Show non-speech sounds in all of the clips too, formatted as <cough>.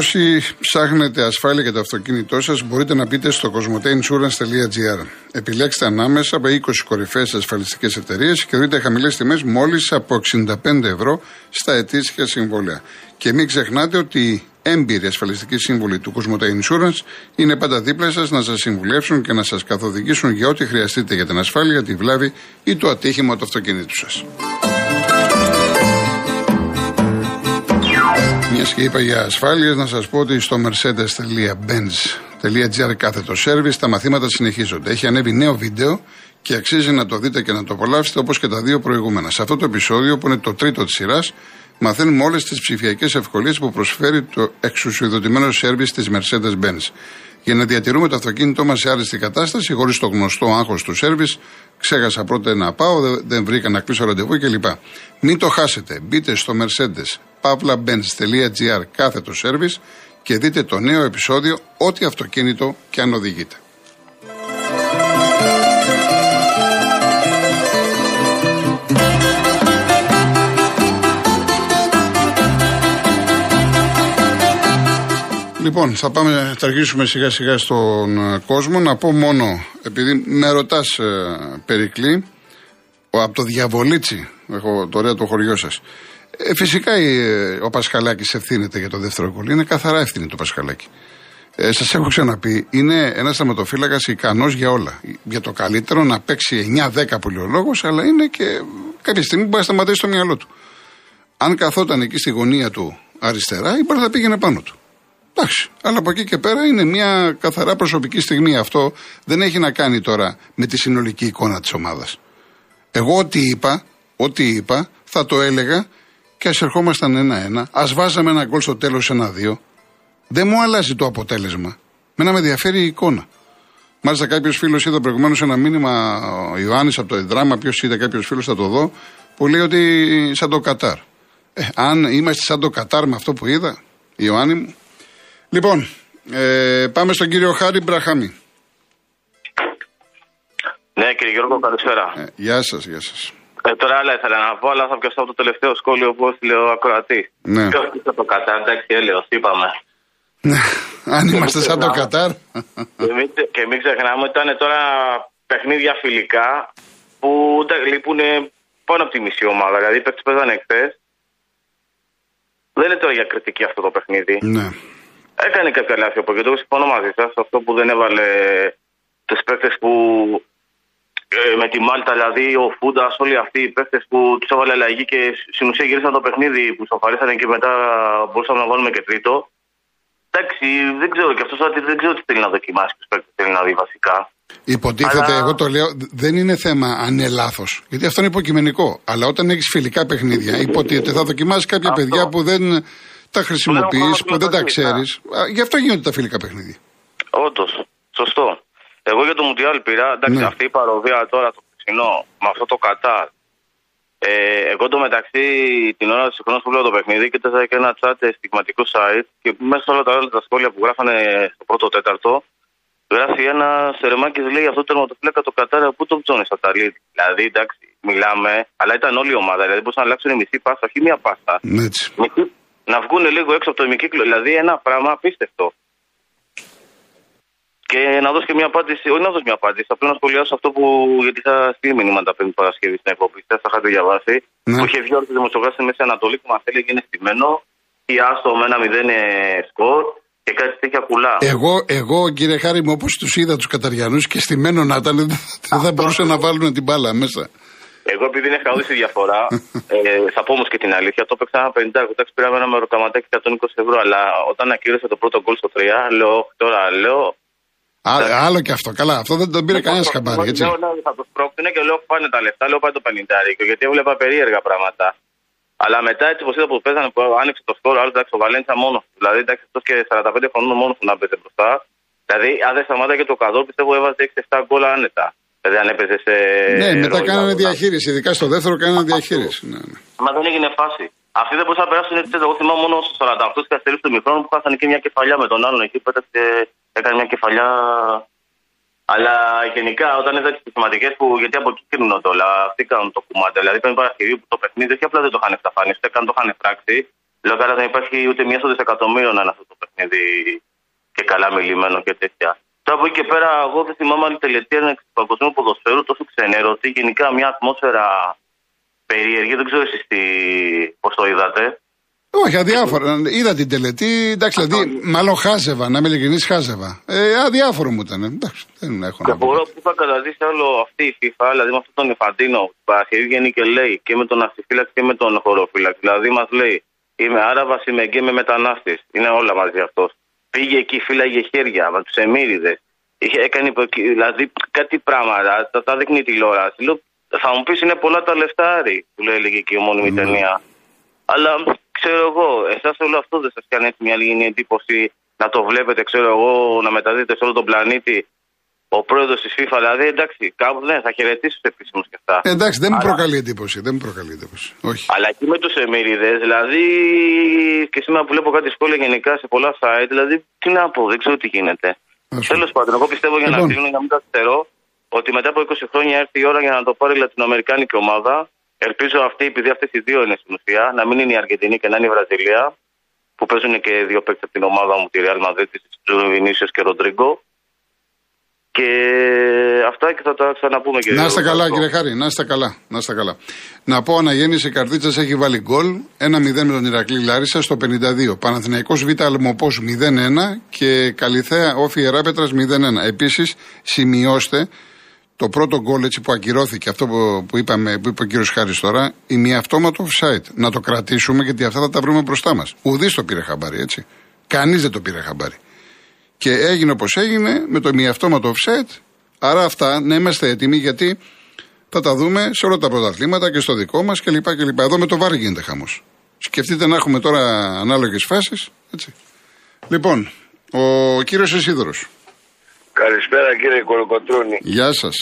Όσοι ψάχνετε ασφάλεια για το αυτοκίνητό σας, μπορείτε να μπείτε στο cosmoteinsurance.gr. Επιλέξτε ανάμεσα από 20 κορυφαίες ασφαλιστικές εταιρείες και δείτε χαμηλές τιμές μόλις από 65 ευρώ στα ετήσια συμβόλαια. Και μην ξεχνάτε ότι οι έμπειροι ασφαλιστικοί σύμβουλοι του Cosmote Insurance είναι πάντα δίπλα σας να σας συμβουλεύσουν και να σας καθοδηγήσουν για ό,τι χρειαστείτε για την ασφάλεια, τη βλάβη ή το ατύχημα του αυτοκινήτου σας. Μιας και είπα για ασφάλειες, να σας πω ότι στο mercedes.benz.gr κάθετο service τα μαθήματα συνεχίζονται. Έχει ανέβει νέο βίντεο και αξίζει να το δείτε και να το απολαύσετε όπως και τα δύο προηγούμενα. Σε αυτό το επεισόδιο, που είναι το τρίτο της σειράς, μαθαίνουμε όλες τις ψηφιακές ευκολίες που προσφέρει το εξουσιοδοτημένο σερβις της Mercedes-Benz. Για να διατηρούμε το αυτοκίνητό μας σε άριστη κατάσταση, χωρίς το γνωστό άγχος του σερβις, ξέχασα πρώτα να πάω, δεν βρήκα να κλείσω ραντεβού κλπ. Μην το χάσετε. Μπείτε στο Mercedes pavlabenz.gr κάθετο service και δείτε το νέο επεισόδιο ό,τι αυτοκίνητο και αν οδηγείτε. Λοιπόν, θα πάμε, θα αρχίσουμε σιγά σιγά στον ε, κόσμο. Να πω μόνο, επειδή με ρωτάς ε, Περικλή, από το Διαβολίτσι, έχω το ωραίο το χωριό σας. Ε, φυσικά ε, ο Πασχαλάκης ευθύνεται για το δεύτερο γκολ. Είναι καθαρά ευθύνη το Πασχαλάκη. Ε, Σας έχω ξαναπεί, είναι ένας θεματοφύλακας ικανός για όλα. Για το καλύτερο να παίξει 9-10 που λέει ο λόγο, αλλά είναι και κάποια στιγμή μπορεί να σταματήσει το μυαλό του. Αν καθόταν εκεί στη γωνία του αριστερά, η μπάλα θα πήγαινε πάνω του. Εντάξει. Αλλά από εκεί και πέρα είναι μια καθαρά προσωπική στιγμή. Αυτό δεν έχει να κάνει τώρα με τη συνολική εικόνα της ομάδας. Εγώ ό,τι είπα, ό,τι είπα, θα το έλεγα και ας ερχόμασταν ένα-ένα, ας βάζαμε ένα γκολ στο τέλος ένα-δύο. Δεν μου αλλάζει το αποτέλεσμα. Μένα με ενδιαφέρει η εικόνα. Μάλιστα, κάποιος φίλος είδα προηγουμένως ένα μήνυμα, ο Ιωάννης από το δράμα, ποιος είδε κάποιος φίλος θα το δω, που λέει ότι σαν το Κατάρ. Ε, αν είμαστε σαν το Κατάρ με αυτό που είδα, Ιωάννη μου. Λοιπόν, ε, πάμε στον κύριο Χάρη Μπραχάμι. Ναι, κύριε Γιώργο, καλησπέρα. Ε, γεια σας, γεια σας. Ε, τώρα άλλα ήθελα να πω, αλλά θα πιαστώ το τελευταίο σχόλιο που έστειλε ο Ακροατή. Ναι. Ποιος είσαι το Κατάρ, εντάξει, έλεος, είπαμε. Ναι, αν είμαστε σαν το Κατάρ. και, μην, και μην ξεχνάμε ότι ήταν τώρα παιχνίδια φιλικά που λείπουν πάνω από τη μισή ομάδα. Δηλαδή οι παίκτες παίζανε εχθέ. Δεν είναι τώρα για κριτική αυτό το παιχνίδι. Ναι. Έκανε κάποια λάθη ο Ποκετό, συμφωνώ μαζί σας. Αυτό που δεν έβαλε τους παίκτες που ε, με τη Μάλτα, δηλαδή ο Φούντας, όλοι αυτοί οι παίχτε που τους έβαλε αλλαγή και στην ουσία γύρισαν το παιχνίδι που σοφαρίσανε και μετά μπορούσαμε να βάλουμε και τρίτο. Εντάξει, δεν ξέρω και αυτός δεν ξέρω τι θέλει να δοκιμάσει, τους παίχτε θέλει να δει βασικά. Υποτίθεται, Αλλά... εγώ το λέω, δεν είναι θέμα αν είναι λάθος. Γιατί αυτό είναι υποκειμενικό. Αλλά όταν έχεις φιλικά παιχνίδια, <laughs> υποτίθεται θα δοκιμάσεις κάποια αυτό. παιδιά που δεν τα χρησιμοποιείς, που δεν τα ξέρεις. Γι' αυτό γίνονται τα φιλικά παιχνίδια. Όντως. Σωστό. Εγώ για το Μουντιάλ πήρα, εντάξει, ναι. αυτή η παροδία τώρα το χρυσινό με αυτό το Κατάρ. Ε, εγώ το μεταξύ την ώρα της συγχρόνω που λέω το παιχνίδι και και ένα chat στιγματικό site και μέσα σε όλα τα, όλα τα σχόλια που γράφανε στο πρώτο τέταρτο γράφει ένας σερεμάκι λέει αυτό το τερματοφύλακα το Κατάρ πού το ψώνεις στα ταλή. Δηλαδή εντάξει μιλάμε, αλλά ήταν όλη η ομάδα. Δηλαδή μπορούσαν να αλλάξουν μισή πάστα, όχι μία πάστα. Ναι, να βγουν λίγο έξω από το ημικύκλο. Δηλαδή ένα πράγμα απίστευτο. Και να δώσει και μια απάντηση, όχι να δώσει μια απάντηση, απλά να σχολιάσω αυτό που. Γιατί θα στείλει μηνύματα πριν Παρασκευή στην εκπομπή. Θα είχατε διαβάσει. Ναι. Που είχε βγει όλο δημοσιογράφη στη Μέση Ανατολή που μας έλεγε είναι στημένο. Ή άστο με ένα μηδέν σκορ και κάτι τέτοια κουλά. Εγώ, εγώ κύριε Χάρη μου, όπως τους είδα τους Καταριανούς και στημένο να ήταν, δεν θα μπορούσαν να βάλουν την μπάλα μέσα. Εγώ επειδή είναι χαούδη η διαφορά, <laughs> ε, θα πω όμως και την αλήθεια, το έπαιξα ένα 50 εντάξει, πήραμε ένα μεροκαματάκι 120 ευρώ, αλλά όταν ακύρωσε το πρώτο γκολ στο 3, λέω τώρα, λέω, Α, άλλο και αυτό. Καλά, αυτό δεν τον πήρε κανένας χαμπάρι, έτσι. Λέω, λέω, θα το σπρώξουν και λέω πάνε τα λεφτά, λέω πάει το 50 γιατί έβλεπα περίεργα πράγματα. Αλλά μετά έτσι όπω είδα που παίζανε που άνοιξε το σκορ, άλλο εντάξει, ο Βαλέντσα μόνος Δηλαδή εντάξει, αυτός και 45 χρονών μόνος του να παίζει μπροστά. Δηλαδή, αν δεν σταμάτα και το καδό, πιστεύω έβαζε 6-7 γκολ άνετα. Δηλαδή, αν έπαιζε σε. Ναι, μετά κάνανε διαχείριση. Ειδικά στο δεύτερο κάνανε διαχείριση. Ναι, ναι. Μα δεν έγινε φάση. Αυτοί δεν μπορούσαν να περάσουν έτσι. Εγώ θυμάμαι μόνο στους 48 και αστερίου του μικρόνου που είχαν και μια κεφαλιά με τον άλλον εκεί. Πέταξε, έκανε μια κεφαλιά. Αλλά γενικά όταν είδα τις θεματικέ που. Γιατί από εκεί το όλα. Αυτοί κάνουν το κουμάτι. Δηλαδή πριν Παρασκευή που το παιχνίδι, όχι απλά δεν το είχαν εξαφανίσει, ούτε καν το είχαν πράξει. Λέω καλά, δεν υπάρχει ούτε μία στο δισεκατομμύριο να είναι αυτό το παιχνίδι και καλά μιλημένο και τέτοια. Τώρα από εκεί και πέρα, εγώ δεν θυμάμαι άλλη τελετή του παγκοσμίου ποδοσφαίρου τόσο ξενέρωτη. Γενικά μια ατμόσφαιρα περίεργη. Δεν ξέρω εσείς πώς το είδατε. Όχι, αδιάφορο. Είδα την τελετή. Εντάξει, δηλαδή, μάλλον χάζευα, να είμαι ειλικρινής, χάζευα. Ε, αδιάφορο μου ήταν. Εντάξει, δεν έχω να πω. που είχα καταδείξει άλλο αυτή η FIFA, δηλαδή με αυτόν τον Ιφαντίνο, που Παρασκευή βγαίνει και λέει και με τον αστιφύλαξη και με τον χωροφύλαξη. Δηλαδή, μας λέει, είμαι Άραβας, είμαι γκέ, είμαι μετανάστης. Είναι όλα μαζί αυτός. Πήγε εκεί, φύλαγε χέρια με τους Εμμύριδες. Είχε έκανε δηλαδή κάτι πράγματα, τα, τα δείχνει τηλεόραση. Λέω, θα μου πεις είναι πολλά τα λεφτάρι που λέει έλεγε και η μόνιμη mm. ταινία. Αλλά ξέρω εγώ, εσάς όλο αυτό δεν σας κάνει έτσι μια λίγη εντύπωση να το βλέπετε, ξέρω εγώ, να μεταδίδετε σε όλο τον πλανήτη ο πρόεδρος της FIFA. Δηλαδή, εντάξει, κάπου δεν θα χαιρετήσω τους επίσημους και αυτά. Ε, εντάξει, δεν μου προκαλεί εντύπωση. Δεν μου προκαλεί εντύπωση. Όχι. Αλλά εκεί με τους Εμμύριδε, δηλαδή, και σήμερα που βλέπω κάτι σχόλια γενικά σε πολλά site, δηλαδή, τι να πω, δεν ξέρω τι γίνεται. Τέλος πάντων, εγώ πιστεύω για λοιπόν. να κλείνω, για να μην καθυστερώ, ότι μετά από 20 χρόνια έρθει η ώρα για να το πάρει η Λατινοαμερικάνικη ομάδα Ελπίζω αυτή, επειδή αυτές οι δύο είναι στην ουσία, να μην είναι η Αργεντινή και να είναι η Βραζιλία, που παίζουν και δύο παίκτες από την ομάδα μου, τη Real Madrid, της Τζούρι Βινίσιος και Ροντρίγκο. Και αυτά και θα τα ξαναπούμε και Να είστε καλά, κύριε Χάρη, να είστε καλά. Να είστε καλά. Να πω, αναγέννηση Καρδίτσα έχει βάλει γκολ. 1-0 με τον Ηρακλή Λάρισα στο 52. Παναθηναϊκός Β' Αλμοπός 0-1 και Καλιθέα Όφη Εράπετρα 0-1. Επίσης, σημειώστε το πρώτο γκολ έτσι που ακυρώθηκε, αυτό που, που, είπαμε, που είπε ο κύριος Χάρης τώρα, η αυτόματο offside. Να το κρατήσουμε γιατί αυτά θα τα βρούμε μπροστά μας. Ουδής το πήρε χαμπάρι, έτσι. Κανείς δεν το πήρε χαμπάρι. Και έγινε όπως έγινε με το αυτόματο offside. Άρα αυτά να είμαστε έτοιμοι γιατί θα τα δούμε σε όλα τα πρωταθλήματα και στο δικό μας κλπ. κλπ. Εδώ με το βάρη γίνεται χαμός. Σκεφτείτε να έχουμε τώρα ανάλογες φάσεις. Λοιπόν, ο κύριος Εσίδωρος. Καλησπέρα κύριε Κολοκοτρώνη. Γεια σας.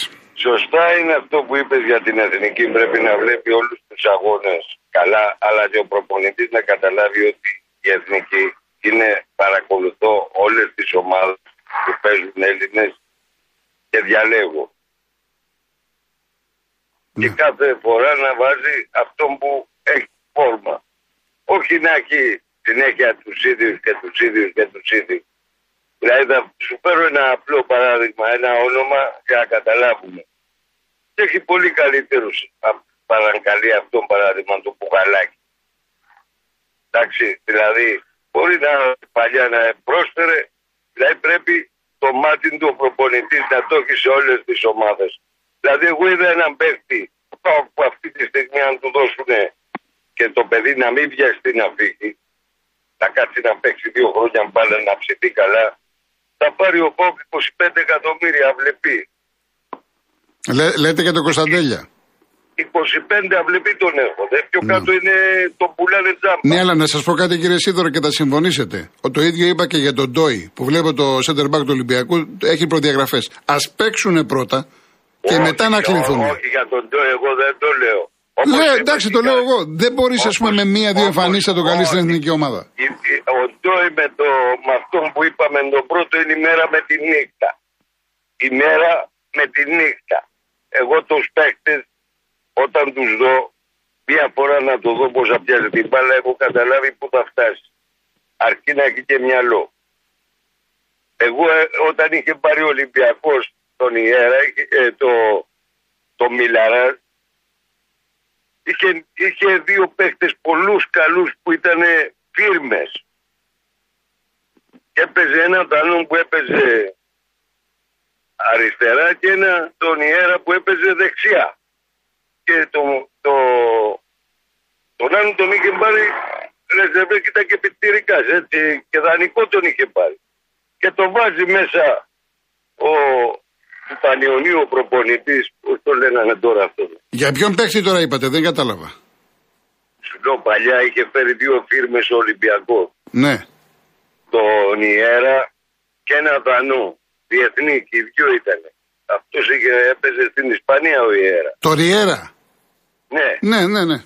Σωστά είναι αυτό που είπες για την εθνική. Πρέπει να βλέπει όλους τους αγώνες καλά, αλλά και ο προπονητής να καταλάβει ότι η εθνική είναι παρακολουθώ όλες τις ομάδες που παίζουν Έλληνες και διαλέγω. Ναι. Και κάθε φορά να βάζει αυτό που έχει φόρμα. Όχι να έχει συνέχεια τους ίδιους και τους ίδιους και τους ίδιους. Δηλαδή θα σου φέρω ένα απλό παράδειγμα, ένα όνομα για να καταλάβουμε. Και έχει πολύ καλύτερους παρακαλεί αυτό παράδειγμα το πουγαλάκι. Εντάξει, δηλαδή μπορεί να παλιά να πρόσφερε, δηλαδή πρέπει το μάτι του προπονητής να το έχει σε όλες τις ομάδες. Δηλαδή, εγώ είδα έναν παίχτη που αυτή τη στιγμή, αν του δώσουν και το παιδί να μην βιαστεί να φύγει, να κάτσει να παίξει δύο χρόνια μπάλα να ψηθεί καλά, θα πάρει ο Πόκ 25 εκατομμύρια αυλεπή. Λέ, λέτε για τον Κωνσταντέλια. 25 αυλεπή τον έρχονται. Πιο ναι. κάτω είναι το πουλάνε τζάμπα. Ναι, αλλά να σας πω κάτι κύριε Σίδωρο και θα συμφωνήσετε. Το ίδιο είπα και για τον Ντόι που βλέπω το center back του Ολυμπιακού έχει προδιαγραφές. Α παίξουν πρώτα και όχι, μετά να κληθούν. Όχι, για τον Ντόι, εγώ δεν το λέω. Ναι, εντάξει, το λέω εγώ. Δεν μπορείς, ας πούμε, με μία-δύο εμφανίσεις να το καλεί στην εθνική ομάδα. Ο Ντόι με, το, με αυτό που είπαμε τον πρώτο είναι η μέρα με τη νύχτα. Η μέρα με τη νύχτα. Εγώ τους παίχτε, όταν τους δω, μία φορά να το δω πώς θα πιάσει την μπάλα, έχω καταλάβει πού θα φτάσει. Αρκεί να έχει και μυαλό. Εγώ ε, όταν είχε πάρει ο Ολυμπιακός τον Ιέρα, ε, το, το Μιλαρά, είχε, είχε δύο παίχτες πολλούς καλούς που ήταν φίρμες. Έπαιζε ένα τανόν που έπαιζε αριστερά και ένα τον Ιέρα που έπαιζε δεξιά. Και το, το, τον άλλο τον είχε πάρει Ρεζεβέ και ήταν και πιτσιρικάς έτσι και δανεικό τον είχε πάρει. Και το βάζει μέσα ο, του Πανιωνίου ο προπονητής, πώς το λέγανε τώρα αυτό. Για ποιον παίχτη τώρα είπατε, δεν κατάλαβα. Σου λέω παλιά είχε φέρει δύο φίρμες στο Ολυμπιακό. Ναι. Τον Ιέρα και ένα Δανό. Διεθνή και οι δυο ήταν. Αυτός έπαιζε στην Ισπανία ο Ιέρα. Το Ριέρα. Ναι. Ναι, ναι, ναι.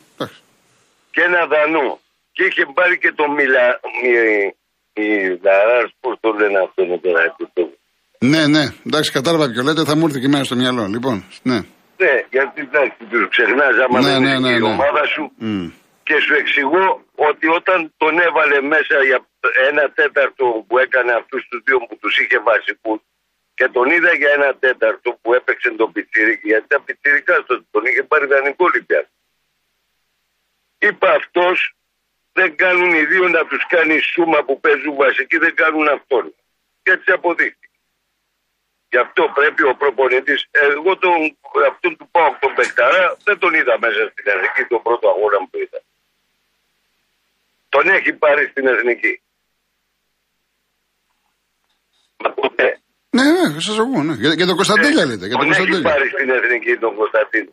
Και ένα Δανό. Και είχε πάρει και το Μιλα... Μι... πώς το λένε αυτό τώρα. Ναι, ναι. Εντάξει, κατάλαβα ποιο λέτε, θα μου έρθει και εμένα στο μυαλό. Λοιπόν, ναι. Ναι, γιατί εντάξει, τους ξεχνάς άμα ναι, δεν ναι, ναι, η ναι. ομάδα σου. Mm. Και σου εξηγώ ότι όταν τον έβαλε μέσα για ένα τέταρτο που έκανε αυτούς τους δύο που τους είχε βασικούς και τον είδα για ένα τέταρτο που έπαιξε τον Πιτσίρικ, γιατί τα Πιτσίρικα τον είχε πάρει δανεικό Ολυμπιακό. Είπα αυτός δεν κάνουν οι δύο να τους κάνει σούμα που παίζουν βασικοί, δεν κάνουν αυτόν. Και έτσι αποδείχθηκε. Γι' αυτό πρέπει ο προπονητής, εγώ τον, αυτόν του πάω τον Πεκταρά, δεν τον είδα μέσα στην εθνική τον πρώτο αγώνα που είδα. Τον έχει πάρει στην εθνική. Ναι, ναι, σας ακούω. Ναι. Για, για τον Κωνσταντέλια ε, λέτε. Για τον, τον έχει πάρει στην εθνική τον Κωνσταντίνο.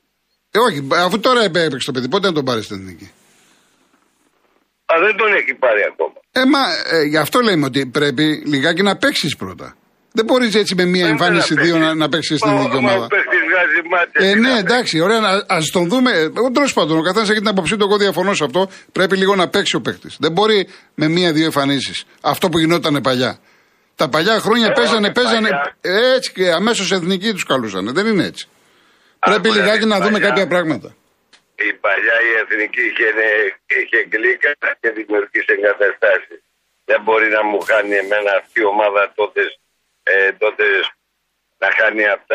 Ε, όχι, αφού τώρα έπαιξε το παιδί, πότε να τον πάρει στην εθνική; Α, δεν τον έχει πάρει ακόμα. Ε, μα ε, γι' αυτό λέμε ότι πρέπει λιγάκι να παίξεις πρώτα. Δεν μπορείς έτσι με μία εμφάνιση δύο να, να παίξεις στην εθνική ομάδα. Ε, ναι, εντάξει, ωραία. Α τον δούμε. Εγώ τέλος πάντων, ο καθένας έχει την άποψή του. Εγώ διαφωνώ σε αυτό. Πρέπει λίγο να παίξει ο παίκτης. Δεν μπορεί με μία-δύο εμφανίσεις. Αυτό που γινόταν παλιά. Τα παλιά χρόνια ε, παίζανε, παίζανε. Έτσι και αμέσως εθνικοί τους καλούσαν. Δεν είναι έτσι. Πρέπει λιγάκι να δούμε κάποια πράγματα η παλιά η εθνική είχε, είχε γλύκα και δημιουργήσει εγκαταστάσεις. Δεν μπορεί να μου χάνει εμένα αυτή η ομάδα τότε, ε, τότε να χάνει από,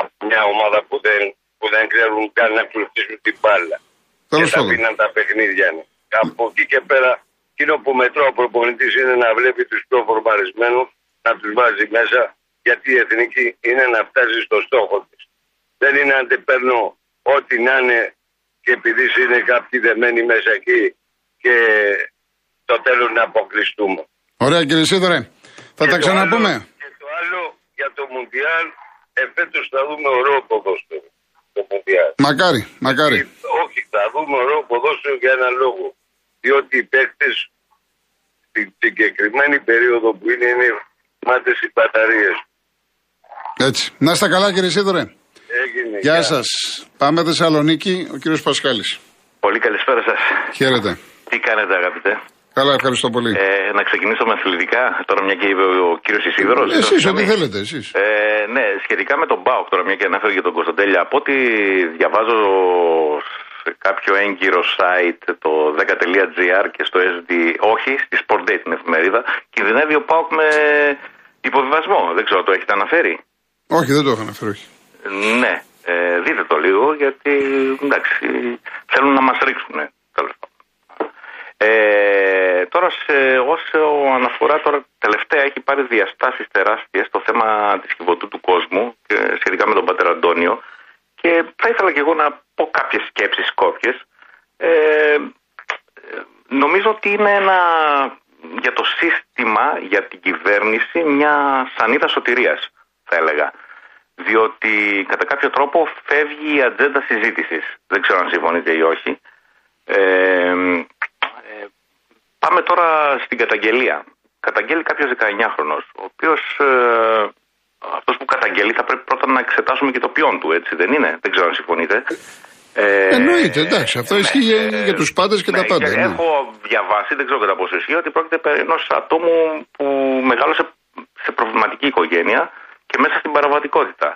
από μια ομάδα που δεν, που δεν ξέρουν καν να κλουστίσουν την μπάλα. και τα πίναν τα παιχνίδια. Από εκεί και πέρα, εκείνο που μετρώ ο προπονητής είναι να βλέπει τους πιο φορμαρισμένους, να τους βάζει μέσα, γιατί η εθνική είναι να φτάσει στο στόχο της. Δεν είναι αν παίρνω ό,τι να είναι και επειδή είναι κάποιοι δεμένοι μέσα εκεί και το τέλος να αποκλειστούμε. Ωραία κύριε Σίδωρε. Θα τα ξαναπούμε. και το άλλο για το Μουντιάλ, εφέτος θα δούμε ωραίο ποδόσφαιρο. Το Μουντιάλ. Μακάρι, μακάρι. Όχι, θα δούμε ωραίο ποδόσφαιρο για έναν λόγο. Διότι οι παίχτες στην συγκεκριμένη περίοδο που είναι, είναι μάτες οι μπαταρίες. Έτσι. Να είστε καλά κύριε Σίδωρε. Έγινε. Γεια σας. Πάμε Θεσσαλονίκη, ο κύριος Πασχάλη. Πολύ καλησπέρα σας. Χαίρετε. Τι κάνετε, αγαπητέ; Καλά, ευχαριστώ πολύ. Ε, να ξεκινήσω με αθλητικά, τώρα μια και είπε ο κύριος Ισίδωρος. Εσείς, ό,τι θέλετε, εσείς. Ε, ναι, σχετικά με τον Μπάουκ, τώρα μια και αναφέρει για τον Κωνσταντέλια, από ό,τι διαβάζω σε κάποιο έγκυρο site, το 10.gr και στο SD, όχι, στη Sport Day την εφημερίδα, κινδυνεύει ο Πάουκ με υποβιβασμό. Δεν ξέρω, το έχετε αναφέρει; Όχι, δεν το έχω αναφέρει, όχι. Ναι, ε, δείτε το λίγο γιατί εντάξει, θέλουν να μας ρίξουν. Ε, τώρα σε, όσο αναφορά τώρα τελευταία έχει πάρει διαστάσεις τεράστιες το θέμα της κυβωτού του κόσμου και σχετικά με τον Πατέρα Αντώνιο και θα ήθελα και εγώ να πω κάποιες σκέψεις κόπιες. Ε, νομίζω ότι είναι ένα για το σύστημα, για την κυβέρνηση μια σανίδα σωτηρίας θα έλεγα διότι κατά κάποιο τρόπο φεύγει η ατζέντα συζήτησης. Δεν ξέρω αν συμφωνείτε ή όχι. Ε, ε, πάμε τώρα στην καταγγελία. Καταγγέλει κάποιος 19χρονο, ο οποίος ε, αυτός που καταγγέλει θα πρέπει πρώτα να εξετάσουμε και το ποιόν του, έτσι δεν είναι; Δεν ξέρω αν συμφωνείτε. Ε, Εννοείται, εντάξει, αυτό ναι, ισχύει για, ε, για τους πάντες και ναι, τα πάντα. Ναι. Έχω διαβάσει, δεν ξέρω κατά πόσο ισχύει, ότι πρόκειται περί ενός ατόμου που μεγάλωσε σε προβληματική οικογένεια και μέσα στην παραβατικότητα.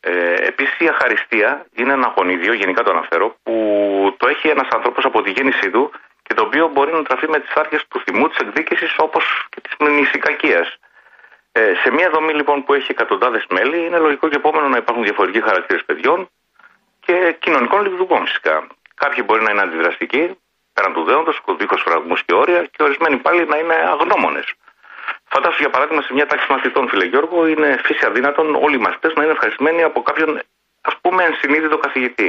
Ε, Επίσης, η αχαριστία είναι ένα γονίδιο, γενικά το αναφέρω, που το έχει ένας άνθρωπος από τη γέννησή του και το οποίο μπορεί να τραφεί με τις άρχες του θυμού, της εκδίκησης όπως και της μνησικακία. Ε, σε μια δομή λοιπόν που έχει εκατοντάδες μέλη, είναι λογικό και επόμενο να υπάρχουν διαφορετικοί χαρακτήρες παιδιών και κοινωνικών λειτουργών φυσικά. Κάποιοι μπορεί να είναι αντιδραστικοί, πέραν του δέοντος, δίχω φραγμούς και όρια, και ορισμένοι πάλι να είναι αγνώμονες. Φαντάσου για παράδειγμα σε μια τάξη μαθητών, φίλε Γιώργο, είναι φύση αδύνατον όλοι οι μαθητές να είναι ευχαριστημένοι από κάποιον ας πούμε ενσυνείδητο καθηγητή.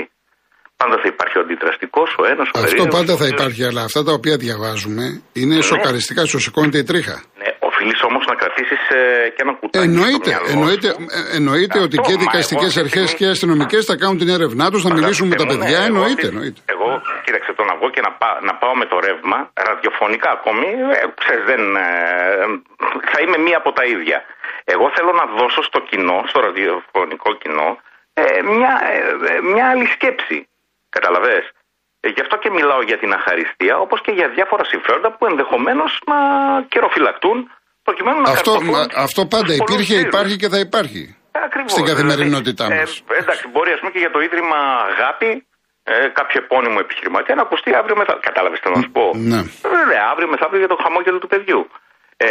Πάντα θα υπάρχει ο αντιδραστικός, ο ένας, ο Αυτό πάντα θα υπάρχει, αλλά αυτά τα οποία διαβάζουμε είναι ναι. σοκαριστικά, σου σηκώνεται η τρίχα. Ναι, οφείλεις όμως να κρατήσεις ε, και ένα κουτάκι. Εννοείται, εννοείται, εννοείται ότι και δικαστικές αρχές και αστυνομικές θα κάνουν την έρευνά τους, να μιλήσουν με τα παιδιά. Ναι, εννοείται, εννοείται. Εγώ, κοίταξε, το να βγω και να, πά, να πάω με το ρεύμα, ραδιοφωνικά ακόμη, ε, ξέρεις, δεν, ε, θα είμαι μία από τα ίδια. Εγώ θέλω να δώσω στο κοινό, στο ραδιοφωνικό κοινό, ε, μια, ε, μια άλλη σκέψη. Καταλαβες; Ε, γι' αυτό και μιλάω για την αχαριστία, όπως και για διάφορα συμφέροντα που ενδεχομένως να καιροφυλακτούν προκειμένου να αυτό, αυτό πάντα υπήρχε, υπάρχει και θα υπάρχει. Ακριβώς, στην καθημερινότητά δηλαδή, μας. Ε, εντάξει, μπορεί ας πούμε και για το Ίδρυμα Αγάπη, ε, κάποιο επώνυμο επιχειρηματία να ακουστεί αύριο μετά. Κατάλαβες τι να σου πω; Ναι. Βέβαια, αύριο μεθαύριο για το χαμόγελο του παιδιού. Ε,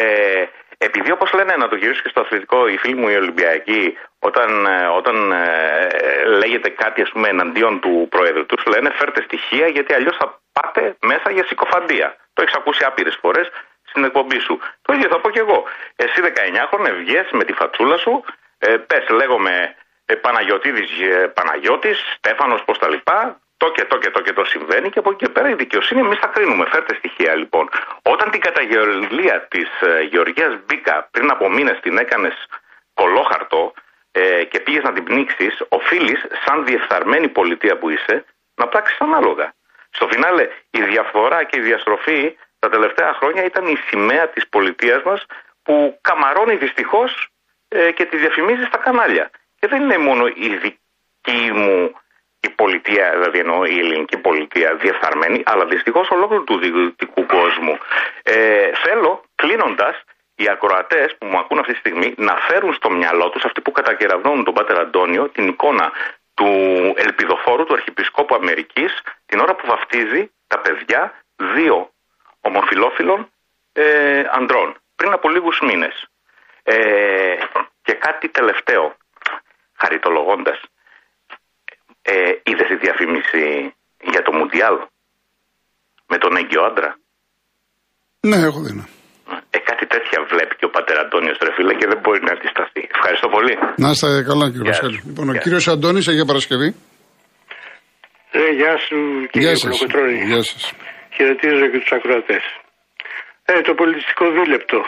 επειδή όπως λένε να το γυρίσω και στο αθλητικό, οι φίλοι μου οι Ολυμπιακοί, όταν, ε, όταν ε, λέγεται κάτι ας πούμε εναντίον του Προέδρου τους, λένε φέρτε στοιχεία γιατί αλλιώς θα πάτε μέσα για συκοφαντία. Το έχεις ακούσει άπειρες φορές στην εκπομπή σου. Το ίδιο θα πω και εγώ. Εσύ 19χρονο βγες με τη φατσούλα σου, ε, πες λέγομαι ε, Παναγιώτης, ε, Παναγιώτης, Στέφανος, πώς τα λοιπά, το και το και το και το συμβαίνει και από εκεί και πέρα η δικαιοσύνη εμείς θα κρίνουμε. Φέρτε στοιχεία λοιπόν. Όταν την καταγγελία της ε, Γεωργίας Μπίκα πριν από μήνες την έκανες κολόχαρτο ε, και πήγες να την πνίξεις, οφείλεις, σαν διεφθαρμένη πολιτεία που είσαι, να πράξεις ανάλογα. Στο φινάλε, η διαφθορά και η διαστροφή τα τελευταία χρόνια ήταν η σημαία της πολιτείας μας που καμαρώνει δυστυχώς ε, και τη διαφημίζει στα κανάλια. Και δεν είναι μόνο η δική μου η πολιτεία, δηλαδή εννοώ η ελληνική πολιτεία διεφθαρμένη, αλλά δυστυχώς ολόκληρου του δυτικού κόσμου. Ε, θέλω, κλείνοντας, οι ακροατές που μου ακούν αυτή τη στιγμή να φέρουν στο μυαλό τους, αυτοί που κατακεραυνώνουν τον Πάτερ Αντώνιο, την εικόνα του ελπιδοφόρου του Αρχιεπισκόπου Αμερικής, την ώρα που βαφτίζει τα παιδιά δύο ομοφιλόφιλων ε, ανδρών, πριν από λίγους μήνες. Ε, και κάτι τελευταίο, χαριτολογώντας, ε, είδες τη διαφήμιση για το Μουντιάλ με τον έγκυο άντρα; Ναι, έχω δει. Ναι. Ε, κάτι τέτοια βλέπει και ο πατέρας Αντώνιος Τρεφίλα και δεν μπορεί να αντισταθεί. Ευχαριστώ πολύ. Να είστε καλά, κύριε Βασίλη. Λοιπόν, ο κύριος Αντώνης, για Παρασκευή. Ε, γεια σου, κύριε Κολοκοτρώνη. Γεια σας. Χαιρετίζω και τους ακροατές. Ε, το πολιτιστικό δίλεπτο.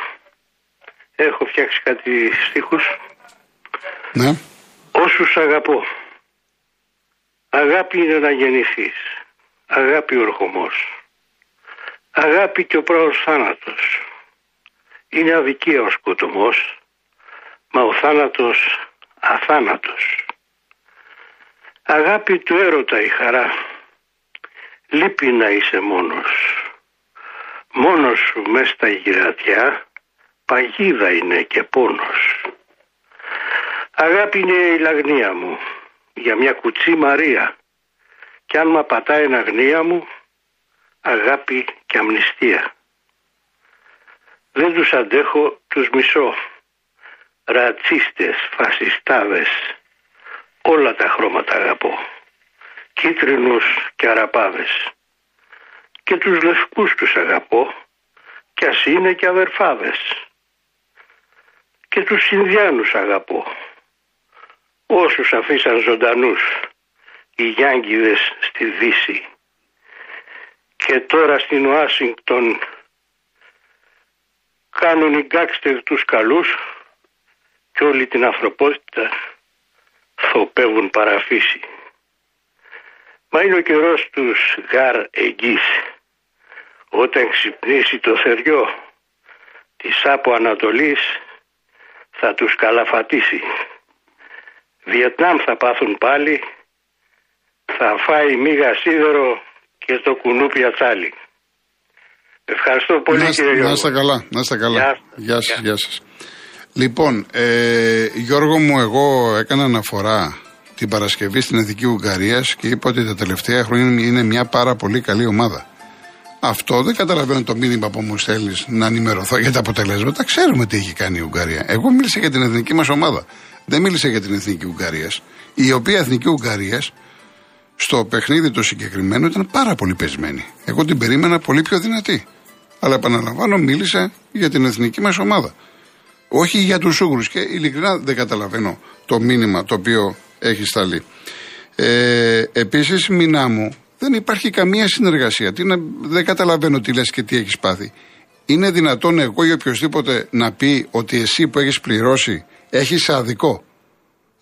Έχω φτιάξει κάτι στίχους. Ναι. Όσους αγαπώ. Αγάπη είναι να γεννηθείς. Αγάπη ο ερχομός. Αγάπη και ο πράος θάνατος. Είναι αδικία ο σκοτωμός, μα ο θάνατος αθάνατος. Αγάπη του έρωτα η χαρά. Λείπει να είσαι μόνος. Μόνος σου μες στα γυρατιά, παγίδα είναι και πόνος. Αγάπη είναι η λαγνία μου, για μια κουτσή Μαρία. Κι αν με πατάει ένα γνία μου, αγάπη και αμνηστία. Δεν τους αντέχω, τους μισώ. Ρατσίστες, φασιστάδες, όλα τα χρώματα αγαπώ. Κίτρινους και αραπάδες. Και τους λευκούς τους αγαπώ, κι ας είναι και αδερφάδες. Και τους Ινδιάνους αγαπώ όσους αφήσαν ζωντανούς οι Γιάνγκηδες στη Δύση και τώρα στην Ουάσιγκτον κάνουν οι γκάξτερ τους καλούς και όλη την ανθρωπότητα θοπεύουν παραφύση. Μα είναι ο καιρός τους γαρ εγγύς όταν ξυπνήσει το θεριό της από Ανατολής θα τους καλαφατήσει. Βιετνάμ θα πάθουν πάλι, θα φάει μίγα σίδερο και το κουνούπι ατσάλι. Ευχαριστώ πολύ να, κύριε Γιώργο. Να είστε καλά, να είστε καλά. Γεια, γεια σας, γεια σας. Λοιπόν, ε, Γιώργο μου, εγώ έκανα αναφορά την Παρασκευή στην Εθνική Ουγγαρίας και είπα ότι τα τελευταία χρόνια είναι μια πάρα πολύ καλή ομάδα. Αυτό δεν καταλαβαίνω το μήνυμα που μου στέλνεις να ενημερωθώ για τα αποτελέσματα. Ξέρουμε τι έχει κάνει η Ουγγαρία. Εγώ μίλησα για την εθνική μας ομάδα. Δεν μίλησα για την εθνική Ουγγαρίας. Η οποία εθνική Ουγγαρίας στο παιχνίδι το συγκεκριμένο ήταν πάρα πολύ πεσμένη. Εγώ την περίμενα πολύ πιο δυνατή. Αλλά επαναλαμβάνω, μίλησα για την εθνική μας ομάδα. Όχι για τους Ούγγρου. Και ειλικρινά δεν καταλαβαίνω το μήνυμα το οποίο έχεις σταλεί. Ε, Επίσης, μηνά μου, δεν υπάρχει καμία συνεργασία. Τι να, δεν καταλαβαίνω τι λες και τι έχεις πάθει. Είναι δυνατόν εγώ ή οποιοδήποτε να πει ότι εσύ που έχεις πληρώσει έχεις αδικό.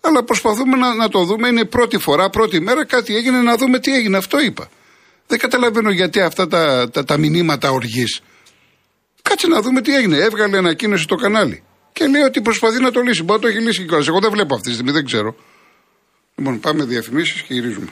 Αλλά προσπαθούμε να, να το δούμε. Είναι πρώτη φορά, πρώτη μέρα κάτι έγινε να δούμε τι έγινε. Αυτό είπα. Δεν καταλαβαίνω γιατί αυτά τα, τα, τα μηνύματα οργής. Κάτσε να δούμε τι έγινε. Έβγαλε ανακοίνωση στο κανάλι. Και λέει ότι προσπαθεί να το λύσει. Μπορεί να το έχει λύσει κιόλας. Εγώ δεν βλέπω αυτή τη στιγμή, δεν ξέρω. Λοιπόν, πάμε διαφημίσεις και γυρίζουμε.